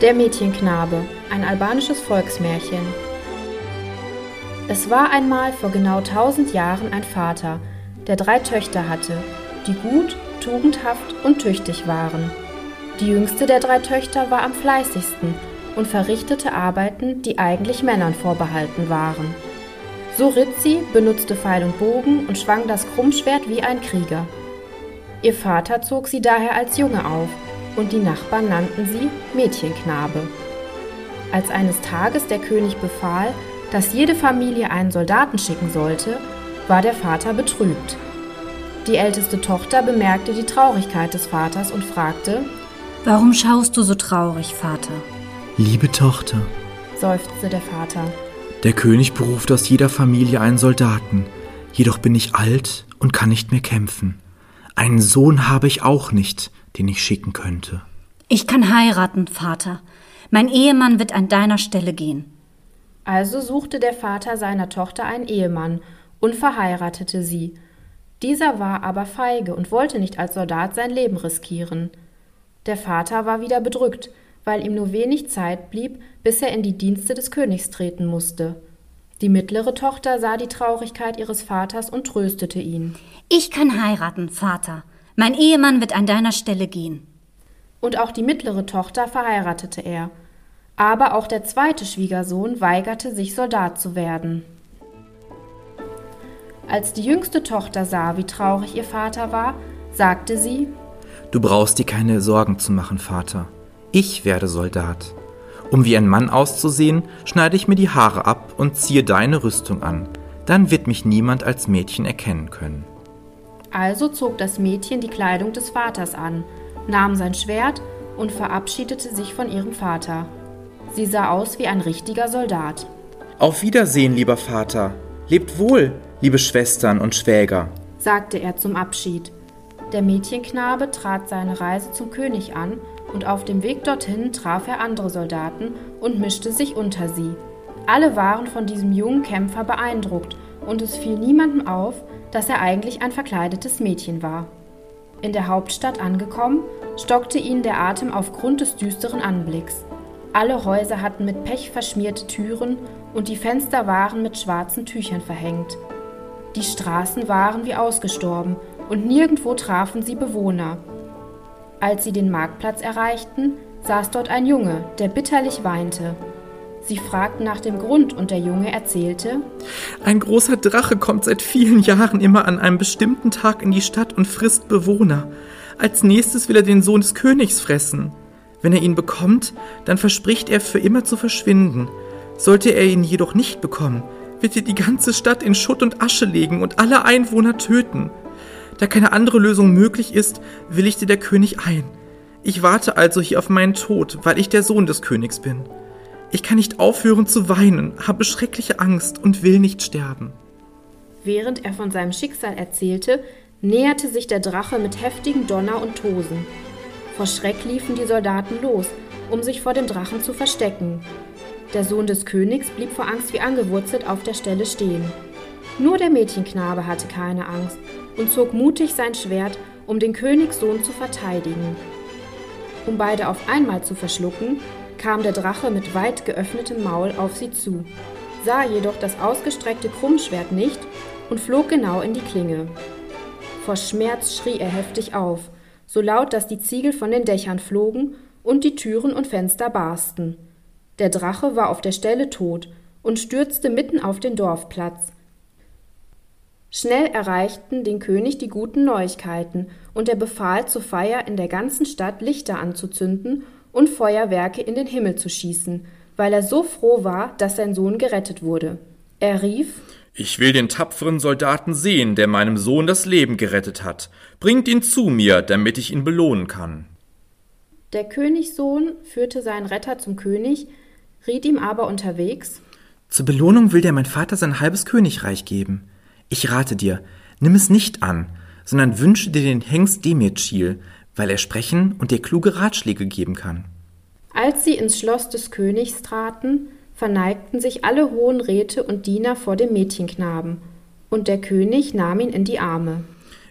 Der Mädchenknabe, ein albanisches Volksmärchen. Es war einmal vor genau tausend Jahren ein Vater, der drei Töchter hatte, die gut, tugendhaft und tüchtig waren. Die jüngste der drei Töchter war am fleißigsten und verrichtete Arbeiten, die eigentlich Männern vorbehalten waren. So ritt sie, benutzte Pfeil und Bogen und schwang das Krummschwert wie ein Krieger. Ihr Vater zog sie daher als Junge auf, und die Nachbarn nannten sie Mädchenknabe. Als eines Tages der König befahl, dass jede Familie einen Soldaten schicken sollte, war der Vater betrübt. Die älteste Tochter bemerkte die Traurigkeit des Vaters und fragte Warum schaust du so traurig, Vater? Liebe Tochter, seufzte der Vater, der König beruft aus jeder Familie einen Soldaten, jedoch bin ich alt und kann nicht mehr kämpfen. Einen Sohn habe ich auch nicht, den ich schicken könnte. Ich kann heiraten, Vater. Mein Ehemann wird an deiner Stelle gehen. Also suchte der Vater seiner Tochter einen Ehemann und verheiratete sie. Dieser war aber feige und wollte nicht als Soldat sein Leben riskieren. Der Vater war wieder bedrückt, weil ihm nur wenig Zeit blieb, bis er in die Dienste des Königs treten musste. Die mittlere Tochter sah die Traurigkeit ihres Vaters und tröstete ihn. Ich kann heiraten, Vater. Mein Ehemann wird an deiner Stelle gehen. Und auch die mittlere Tochter verheiratete er. Aber auch der zweite Schwiegersohn weigerte sich, Soldat zu werden. Als die jüngste Tochter sah, wie traurig ihr Vater war, sagte sie Du brauchst dir keine Sorgen zu machen, Vater. Ich werde Soldat. Um wie ein Mann auszusehen, schneide ich mir die Haare ab und ziehe deine Rüstung an. Dann wird mich niemand als Mädchen erkennen können. Also zog das Mädchen die Kleidung des Vaters an, nahm sein Schwert und verabschiedete sich von ihrem Vater. Sie sah aus wie ein richtiger Soldat. Auf Wiedersehen, lieber Vater. Lebt wohl, liebe Schwestern und Schwäger, sagte er zum Abschied. Der Mädchenknabe trat seine Reise zum König an und auf dem Weg dorthin traf er andere Soldaten und mischte sich unter sie. Alle waren von diesem jungen Kämpfer beeindruckt, und es fiel niemandem auf, dass er eigentlich ein verkleidetes Mädchen war. In der Hauptstadt angekommen, stockte ihn der Atem aufgrund des düsteren Anblicks. Alle Häuser hatten mit Pech verschmierte Türen und die Fenster waren mit schwarzen Tüchern verhängt. Die Straßen waren wie ausgestorben und nirgendwo trafen sie Bewohner. Als sie den Marktplatz erreichten, saß dort ein Junge, der bitterlich weinte. Sie fragten nach dem Grund und der Junge erzählte Ein großer Drache kommt seit vielen Jahren immer an einem bestimmten Tag in die Stadt und frisst Bewohner. Als nächstes will er den Sohn des Königs fressen. Wenn er ihn bekommt, dann verspricht er für immer zu verschwinden. Sollte er ihn jedoch nicht bekommen, wird er die ganze Stadt in Schutt und Asche legen und alle Einwohner töten. Da keine andere Lösung möglich ist, willigte der König ein. Ich warte also hier auf meinen Tod, weil ich der Sohn des Königs bin. Ich kann nicht aufhören zu weinen, habe schreckliche Angst und will nicht sterben. Während er von seinem Schicksal erzählte, näherte sich der Drache mit heftigen Donner und Tosen. Vor Schreck liefen die Soldaten los, um sich vor dem Drachen zu verstecken. Der Sohn des Königs blieb vor Angst wie angewurzelt auf der Stelle stehen. Nur der Mädchenknabe hatte keine Angst und zog mutig sein Schwert, um den Königssohn zu verteidigen. Um beide auf einmal zu verschlucken, kam der Drache mit weit geöffnetem Maul auf sie zu, sah jedoch das ausgestreckte Krummschwert nicht und flog genau in die Klinge. Vor Schmerz schrie er heftig auf, so laut, dass die Ziegel von den Dächern flogen und die Türen und Fenster barsten. Der Drache war auf der Stelle tot und stürzte mitten auf den Dorfplatz, Schnell erreichten den König die guten Neuigkeiten, und er befahl zur Feier in der ganzen Stadt Lichter anzuzünden und Feuerwerke in den Himmel zu schießen, weil er so froh war, dass sein Sohn gerettet wurde. Er rief Ich will den tapferen Soldaten sehen, der meinem Sohn das Leben gerettet hat. Bringt ihn zu mir, damit ich ihn belohnen kann. Der Königssohn führte seinen Retter zum König, riet ihm aber unterwegs Zur Belohnung will dir mein Vater sein halbes Königreich geben. Ich rate dir, nimm es nicht an, sondern wünsche dir den Hengst Demetschil, weil er sprechen und dir kluge Ratschläge geben kann. Als sie ins Schloss des Königs traten, verneigten sich alle hohen Räte und Diener vor dem Mädchenknaben, und der König nahm ihn in die Arme.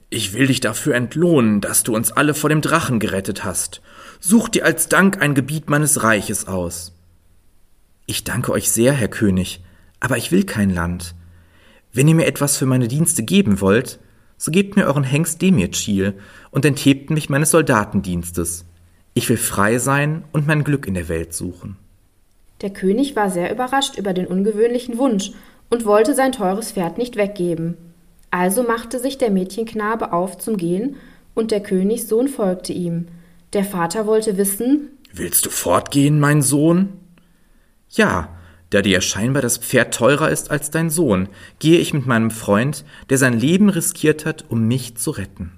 Ich will dich dafür entlohnen, dass du uns alle vor dem Drachen gerettet hast. Such dir als Dank ein Gebiet meines Reiches aus. Ich danke euch sehr, Herr König, aber ich will kein Land. Wenn ihr mir etwas für meine Dienste geben wollt, so gebt mir euren Hengst Demirchil und enthebt mich meines Soldatendienstes. Ich will frei sein und mein Glück in der Welt suchen. Der König war sehr überrascht über den ungewöhnlichen Wunsch und wollte sein teures Pferd nicht weggeben. Also machte sich der Mädchenknabe auf zum Gehen, und der Königssohn folgte ihm. Der Vater wollte wissen Willst du fortgehen, mein Sohn? Ja, da dir scheinbar das Pferd teurer ist als dein Sohn, gehe ich mit meinem Freund, der sein Leben riskiert hat, um mich zu retten.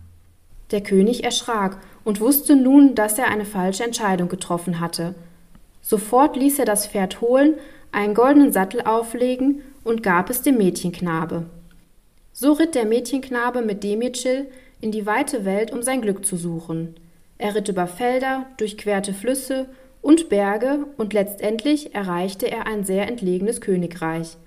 Der König erschrak und wusste nun, dass er eine falsche Entscheidung getroffen hatte. Sofort ließ er das Pferd holen, einen goldenen Sattel auflegen und gab es dem Mädchenknabe. So ritt der Mädchenknabe mit Demetschil in die weite Welt, um sein Glück zu suchen. Er ritt über Felder, durchquerte Flüsse und Berge, und letztendlich erreichte er ein sehr entlegenes Königreich.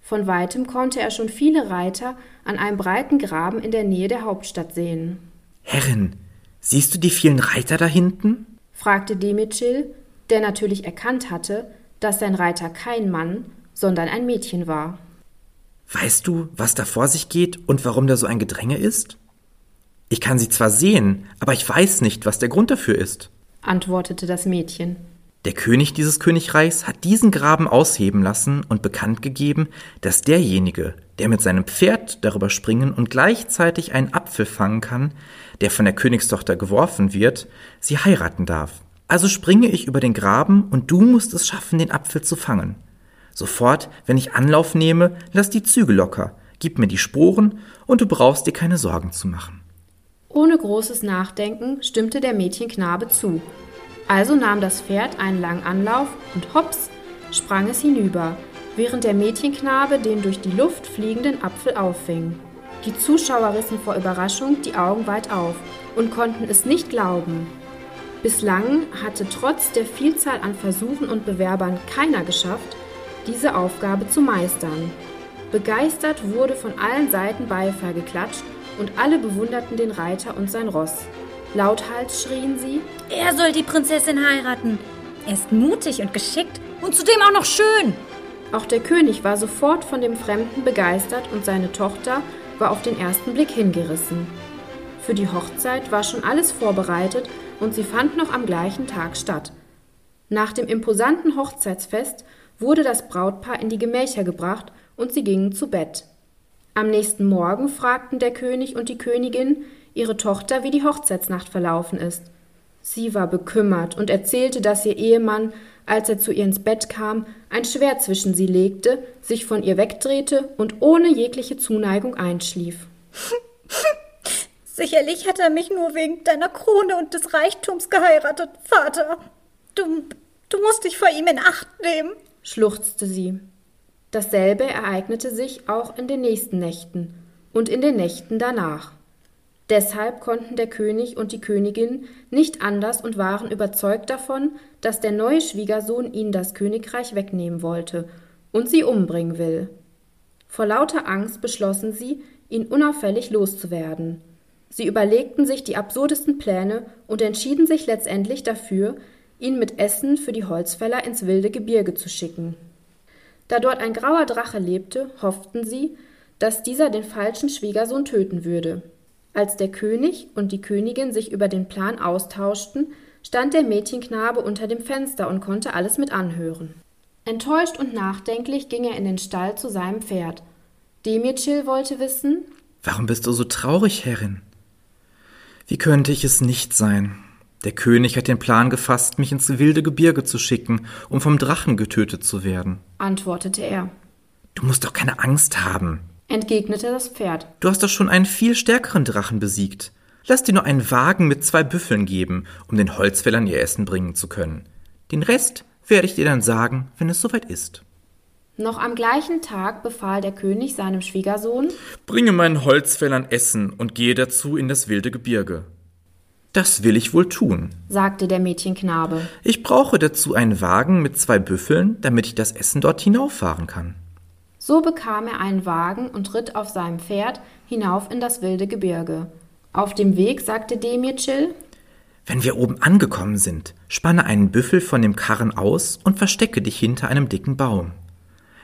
Von weitem konnte er schon viele Reiter an einem breiten Graben in der Nähe der Hauptstadt sehen. Herrin, siehst du die vielen Reiter da hinten? fragte Demetschil, der natürlich erkannt hatte, dass sein Reiter kein Mann, sondern ein Mädchen war. Weißt du, was da vor sich geht und warum da so ein Gedränge ist? Ich kann sie zwar sehen, aber ich weiß nicht, was der Grund dafür ist antwortete das Mädchen. Der König dieses Königreichs hat diesen Graben ausheben lassen und bekannt gegeben, dass derjenige, der mit seinem Pferd darüber springen und gleichzeitig einen Apfel fangen kann, der von der Königstochter geworfen wird, sie heiraten darf. Also springe ich über den Graben und du musst es schaffen, den Apfel zu fangen. Sofort, wenn ich Anlauf nehme, lass die Züge locker, gib mir die Sporen und du brauchst dir keine Sorgen zu machen. Ohne großes Nachdenken stimmte der Mädchenknabe zu. Also nahm das Pferd einen langen Anlauf und hops sprang es hinüber, während der Mädchenknabe den durch die Luft fliegenden Apfel auffing. Die Zuschauer rissen vor Überraschung die Augen weit auf und konnten es nicht glauben. Bislang hatte trotz der Vielzahl an Versuchen und Bewerbern keiner geschafft, diese Aufgabe zu meistern. Begeistert wurde von allen Seiten Beifall geklatscht und alle bewunderten den Reiter und sein Ross. Lauthals schrien sie: Er soll die Prinzessin heiraten. Er ist mutig und geschickt und zudem auch noch schön. Auch der König war sofort von dem Fremden begeistert und seine Tochter war auf den ersten Blick hingerissen. Für die Hochzeit war schon alles vorbereitet und sie fand noch am gleichen Tag statt. Nach dem imposanten Hochzeitsfest wurde das Brautpaar in die Gemächer gebracht und sie gingen zu Bett. Am nächsten Morgen fragten der König und die Königin ihre Tochter, wie die Hochzeitsnacht verlaufen ist. Sie war bekümmert und erzählte, dass ihr Ehemann, als er zu ihr ins Bett kam, ein Schwert zwischen sie legte, sich von ihr wegdrehte und ohne jegliche Zuneigung einschlief. Sicherlich hat er mich nur wegen deiner Krone und des Reichtums geheiratet, Vater. Du, du musst dich vor ihm in Acht nehmen, schluchzte sie. Dasselbe ereignete sich auch in den nächsten Nächten und in den Nächten danach. Deshalb konnten der König und die Königin nicht anders und waren überzeugt davon, dass der neue Schwiegersohn ihnen das Königreich wegnehmen wollte und sie umbringen will. Vor lauter Angst beschlossen sie, ihn unauffällig loszuwerden. Sie überlegten sich die absurdesten Pläne und entschieden sich letztendlich dafür, ihn mit Essen für die Holzfäller ins wilde Gebirge zu schicken. Da dort ein grauer Drache lebte, hofften sie, dass dieser den falschen Schwiegersohn töten würde. Als der König und die Königin sich über den Plan austauschten, stand der Mädchenknabe unter dem Fenster und konnte alles mit anhören. Enttäuscht und nachdenklich ging er in den Stall zu seinem Pferd. Demircil wollte wissen Warum bist du so traurig, Herrin? Wie könnte ich es nicht sein? Der König hat den Plan gefasst, mich ins wilde Gebirge zu schicken, um vom Drachen getötet zu werden, antwortete er. Du musst doch keine Angst haben, entgegnete das Pferd. Du hast doch schon einen viel stärkeren Drachen besiegt. Lass dir nur einen Wagen mit zwei Büffeln geben, um den Holzfällern ihr Essen bringen zu können. Den Rest werde ich dir dann sagen, wenn es soweit ist. Noch am gleichen Tag befahl der König seinem Schwiegersohn Bringe meinen Holzfällern Essen und gehe dazu in das wilde Gebirge. Das will ich wohl tun, sagte der Mädchenknabe. Ich brauche dazu einen Wagen mit zwei Büffeln, damit ich das Essen dort hinauffahren kann. So bekam er einen Wagen und ritt auf seinem Pferd hinauf in das wilde Gebirge. Auf dem Weg sagte Demircil Wenn wir oben angekommen sind, spanne einen Büffel von dem Karren aus und verstecke dich hinter einem dicken Baum.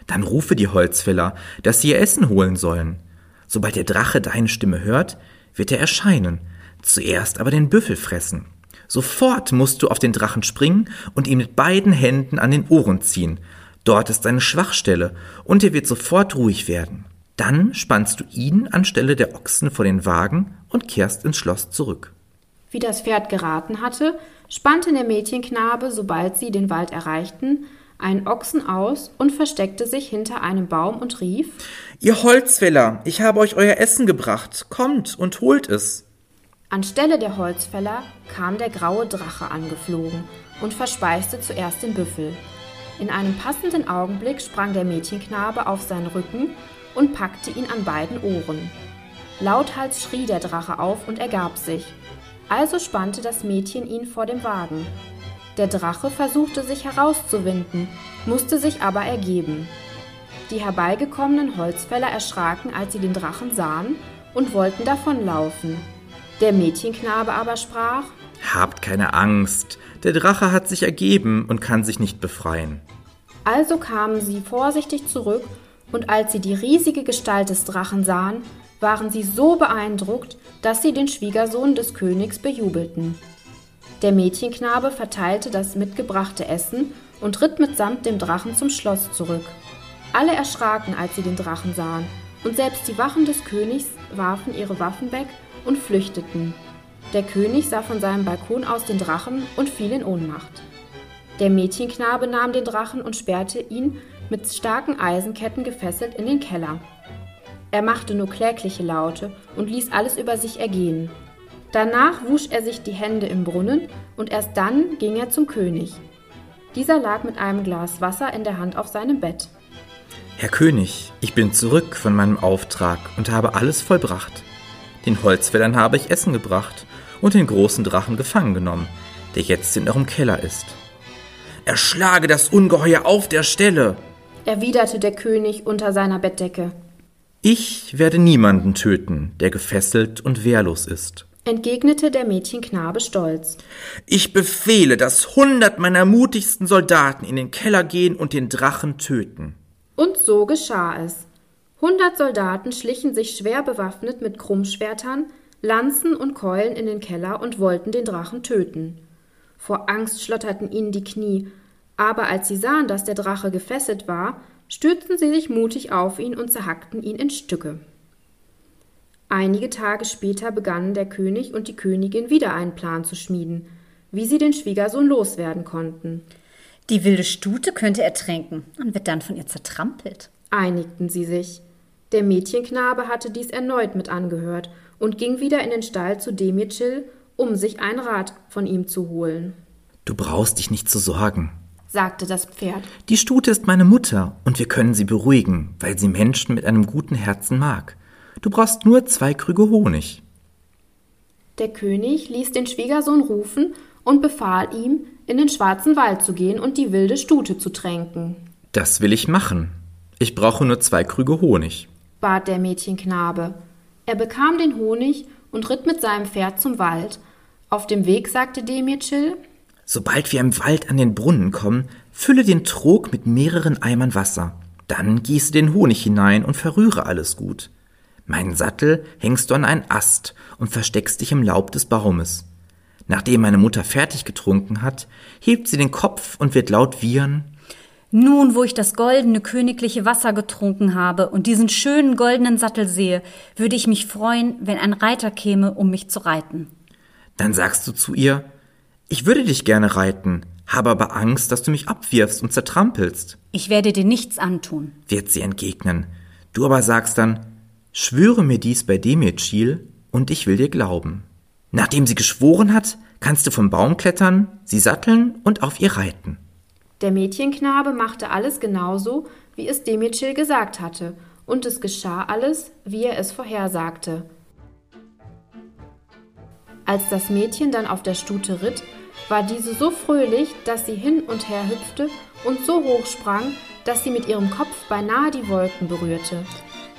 Dann rufe die Holzfäller, dass sie ihr Essen holen sollen. Sobald der Drache deine Stimme hört, wird er erscheinen, zuerst aber den Büffel fressen. Sofort musst du auf den Drachen springen und ihn mit beiden Händen an den Ohren ziehen. Dort ist seine Schwachstelle, und er wird sofort ruhig werden. Dann spannst du ihn anstelle der Ochsen vor den Wagen und kehrst ins Schloss zurück. Wie das Pferd geraten hatte, spannte der Mädchenknabe, sobald sie den Wald erreichten, einen Ochsen aus und versteckte sich hinter einem Baum und rief Ihr Holzfäller, ich habe euch euer Essen gebracht, kommt und holt es. Anstelle der Holzfäller kam der graue Drache angeflogen und verspeiste zuerst den Büffel. In einem passenden Augenblick sprang der Mädchenknabe auf seinen Rücken und packte ihn an beiden Ohren. Lauthals schrie der Drache auf und ergab sich. Also spannte das Mädchen ihn vor dem Wagen. Der Drache versuchte sich herauszuwinden, musste sich aber ergeben. Die herbeigekommenen Holzfäller erschraken, als sie den Drachen sahen und wollten davonlaufen. Der Mädchenknabe aber sprach Habt keine Angst, der Drache hat sich ergeben und kann sich nicht befreien. Also kamen sie vorsichtig zurück, und als sie die riesige Gestalt des Drachen sahen, waren sie so beeindruckt, dass sie den Schwiegersohn des Königs bejubelten. Der Mädchenknabe verteilte das mitgebrachte Essen und ritt mitsamt dem Drachen zum Schloss zurück. Alle erschraken, als sie den Drachen sahen, und selbst die Wachen des Königs warfen ihre Waffen weg und flüchteten. Der König sah von seinem Balkon aus den Drachen und fiel in Ohnmacht. Der Mädchenknabe nahm den Drachen und sperrte ihn mit starken Eisenketten gefesselt in den Keller. Er machte nur klägliche Laute und ließ alles über sich ergehen. Danach wusch er sich die Hände im Brunnen und erst dann ging er zum König. Dieser lag mit einem Glas Wasser in der Hand auf seinem Bett. Herr König, ich bin zurück von meinem Auftrag und habe alles vollbracht. Den Holzfällern habe ich Essen gebracht und den großen Drachen gefangen genommen, der jetzt in eurem Keller ist. Erschlage das Ungeheuer auf der Stelle, erwiderte der König unter seiner Bettdecke. Ich werde niemanden töten, der gefesselt und wehrlos ist, entgegnete der Mädchenknabe stolz. Ich befehle, dass hundert meiner mutigsten Soldaten in den Keller gehen und den Drachen töten. Und so geschah es. Hundert Soldaten schlichen sich schwer bewaffnet mit Krummschwertern, Lanzen und Keulen in den Keller und wollten den Drachen töten. Vor Angst schlotterten ihnen die Knie, aber als sie sahen, dass der Drache gefesselt war, stürzten sie sich mutig auf ihn und zerhackten ihn in Stücke. Einige Tage später begannen der König und die Königin wieder einen Plan zu schmieden, wie sie den Schwiegersohn loswerden konnten. Die wilde Stute könnte ertränken und wird dann von ihr zertrampelt, einigten sie sich. Der Mädchenknabe hatte dies erneut mit angehört und ging wieder in den Stall zu Demetschil, um sich ein Rat von ihm zu holen. Du brauchst dich nicht zu sorgen, sagte das Pferd. Die Stute ist meine Mutter und wir können sie beruhigen, weil sie Menschen mit einem guten Herzen mag. Du brauchst nur zwei Krüge Honig. Der König ließ den Schwiegersohn rufen und befahl ihm, in den schwarzen Wald zu gehen und die wilde Stute zu tränken. Das will ich machen. Ich brauche nur zwei Krüge Honig, bat der Mädchenknabe. Er bekam den Honig und ritt mit seinem Pferd zum Wald. Auf dem Weg sagte Demircil, Sobald wir im Wald an den Brunnen kommen, fülle den Trog mit mehreren Eimern Wasser. Dann gieße den Honig hinein und verrühre alles gut. Meinen Sattel hängst du an einen Ast und versteckst dich im Laub des Baumes. Nachdem meine Mutter fertig getrunken hat, hebt sie den Kopf und wird laut wiehern nun, wo ich das goldene königliche Wasser getrunken habe und diesen schönen goldenen Sattel sehe, würde ich mich freuen, wenn ein Reiter käme, um mich zu reiten. Dann sagst du zu ihr, ich würde dich gerne reiten, habe aber Angst, dass du mich abwirfst und zertrampelst. Ich werde dir nichts antun, wird sie entgegnen. Du aber sagst dann, schwöre mir dies bei Demirchil und ich will dir glauben. Nachdem sie geschworen hat, kannst du vom Baum klettern, sie satteln und auf ihr reiten. Der Mädchenknabe machte alles genauso, wie es Demircil gesagt hatte, und es geschah alles, wie er es vorhersagte. Als das Mädchen dann auf der Stute ritt, war diese so fröhlich, dass sie hin und her hüpfte und so hoch sprang, dass sie mit ihrem Kopf beinahe die Wolken berührte.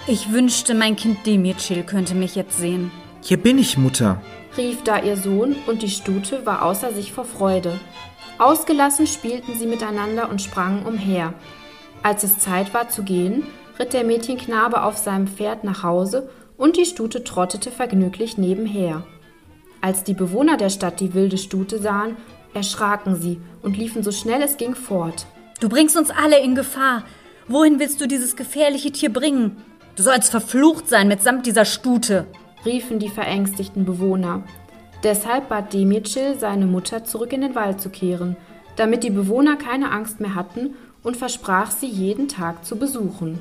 Ich wünschte, mein Kind Demircil könnte mich jetzt sehen. Hier bin ich, Mutter, rief da ihr Sohn, und die Stute war außer sich vor Freude. Ausgelassen spielten sie miteinander und sprangen umher. Als es Zeit war zu gehen, ritt der Mädchenknabe auf seinem Pferd nach Hause und die Stute trottete vergnüglich nebenher. Als die Bewohner der Stadt die wilde Stute sahen, erschraken sie und liefen so schnell es ging fort. Du bringst uns alle in Gefahr. Wohin willst du dieses gefährliche Tier bringen? Du sollst verflucht sein mitsamt dieser Stute, riefen die verängstigten Bewohner. Deshalb bat Demircil seine Mutter zurück in den Wald zu kehren, damit die Bewohner keine Angst mehr hatten und versprach sie jeden Tag zu besuchen.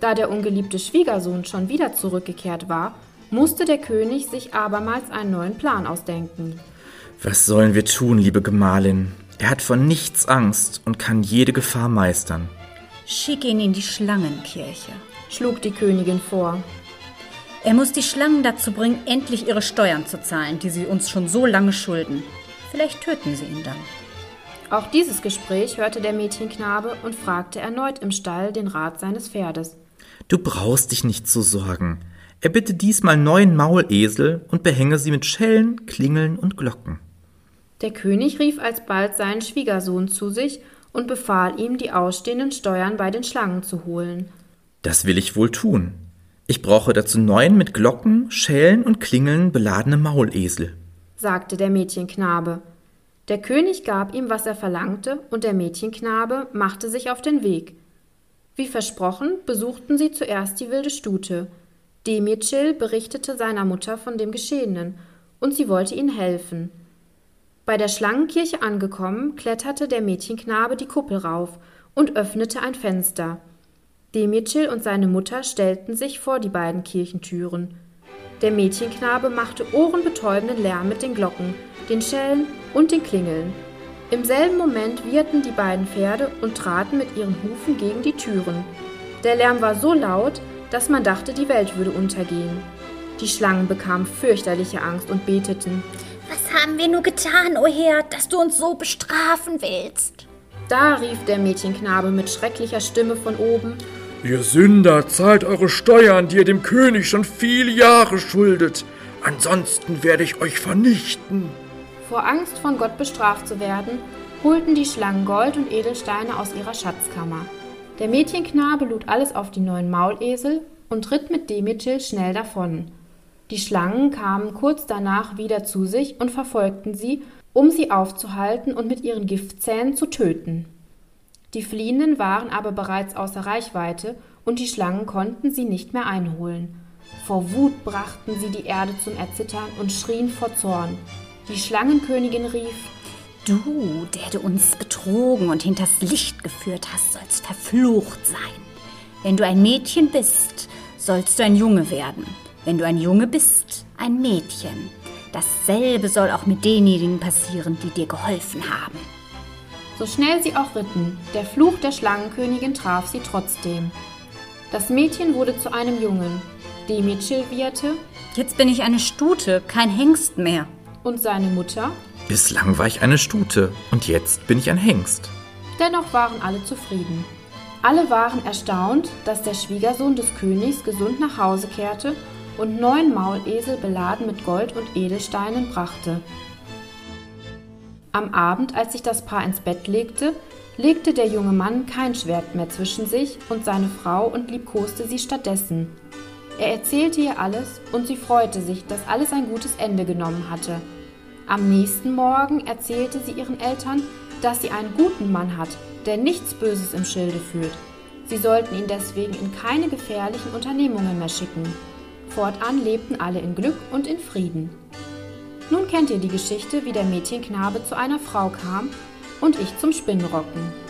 Da der ungeliebte Schwiegersohn schon wieder zurückgekehrt war, musste der König sich abermals einen neuen Plan ausdenken. Was sollen wir tun, liebe Gemahlin? Er hat vor nichts Angst und kann jede Gefahr meistern. Schick ihn in die Schlangenkirche, schlug die Königin vor. Er muss die Schlangen dazu bringen, endlich ihre Steuern zu zahlen, die sie uns schon so lange schulden. Vielleicht töten sie ihn dann. Auch dieses Gespräch hörte der Mädchenknabe und fragte erneut im Stall den Rat seines Pferdes. Du brauchst dich nicht zu sorgen. Er bitte diesmal neun Maulesel und behänge sie mit Schellen, Klingeln und Glocken. Der König rief alsbald seinen Schwiegersohn zu sich und befahl ihm, die ausstehenden Steuern bei den Schlangen zu holen. Das will ich wohl tun. Ich brauche dazu neun mit Glocken, Schellen und Klingeln beladene Maulesel, sagte der Mädchenknabe. Der König gab ihm, was er verlangte, und der Mädchenknabe machte sich auf den Weg. Wie versprochen, besuchten sie zuerst die wilde Stute. Demircil berichtete seiner Mutter von dem Geschehenen, und sie wollte ihnen helfen. Bei der Schlangenkirche angekommen, kletterte der Mädchenknabe die Kuppel rauf und öffnete ein Fenster. Demircil und seine Mutter stellten sich vor die beiden Kirchentüren. Der Mädchenknabe machte ohrenbetäubenden Lärm mit den Glocken, den Schellen und den Klingeln. Im selben Moment wieherten die beiden Pferde und traten mit ihren Hufen gegen die Türen. Der Lärm war so laut, dass man dachte, die Welt würde untergehen. Die Schlangen bekamen fürchterliche Angst und beteten. Was haben wir nur getan, o Herr, dass du uns so bestrafen willst? Da rief der Mädchenknabe mit schrecklicher Stimme von oben. Ihr Sünder, zahlt eure Steuern, die ihr dem König schon viele Jahre schuldet. Ansonsten werde ich euch vernichten. Vor Angst, von Gott bestraft zu werden, holten die Schlangen Gold und Edelsteine aus ihrer Schatzkammer. Der Mädchenknabe lud alles auf die neuen Maulesel und ritt mit Demetil schnell davon. Die Schlangen kamen kurz danach wieder zu sich und verfolgten sie, um sie aufzuhalten und mit ihren Giftzähnen zu töten. Die Fliehenden waren aber bereits außer Reichweite und die Schlangen konnten sie nicht mehr einholen. Vor Wut brachten sie die Erde zum Erzittern und schrien vor Zorn. Die Schlangenkönigin rief Du, der du uns betrogen und hinters Licht geführt hast, sollst verflucht sein. Wenn du ein Mädchen bist, sollst du ein Junge werden. Wenn du ein Junge bist, ein Mädchen. Dasselbe soll auch mit denjenigen passieren, die dir geholfen haben. So schnell sie auch ritten, der Fluch der Schlangenkönigin traf sie trotzdem. Das Mädchen wurde zu einem Jungen. Demetschel wieherte. Jetzt bin ich eine Stute, kein Hengst mehr. Und seine Mutter? Bislang war ich eine Stute und jetzt bin ich ein Hengst. Dennoch waren alle zufrieden. Alle waren erstaunt, dass der Schwiegersohn des Königs gesund nach Hause kehrte und neun Maulesel beladen mit Gold und Edelsteinen brachte. Am Abend, als sich das Paar ins Bett legte, legte der junge Mann kein Schwert mehr zwischen sich und seine Frau und liebkoste sie stattdessen. Er erzählte ihr alles und sie freute sich, dass alles ein gutes Ende genommen hatte. Am nächsten Morgen erzählte sie ihren Eltern, dass sie einen guten Mann hat, der nichts Böses im Schilde führt. Sie sollten ihn deswegen in keine gefährlichen Unternehmungen mehr schicken. Fortan lebten alle in Glück und in Frieden. Nun kennt ihr die Geschichte, wie der Mädchenknabe zu einer Frau kam und ich zum Spinnrocken.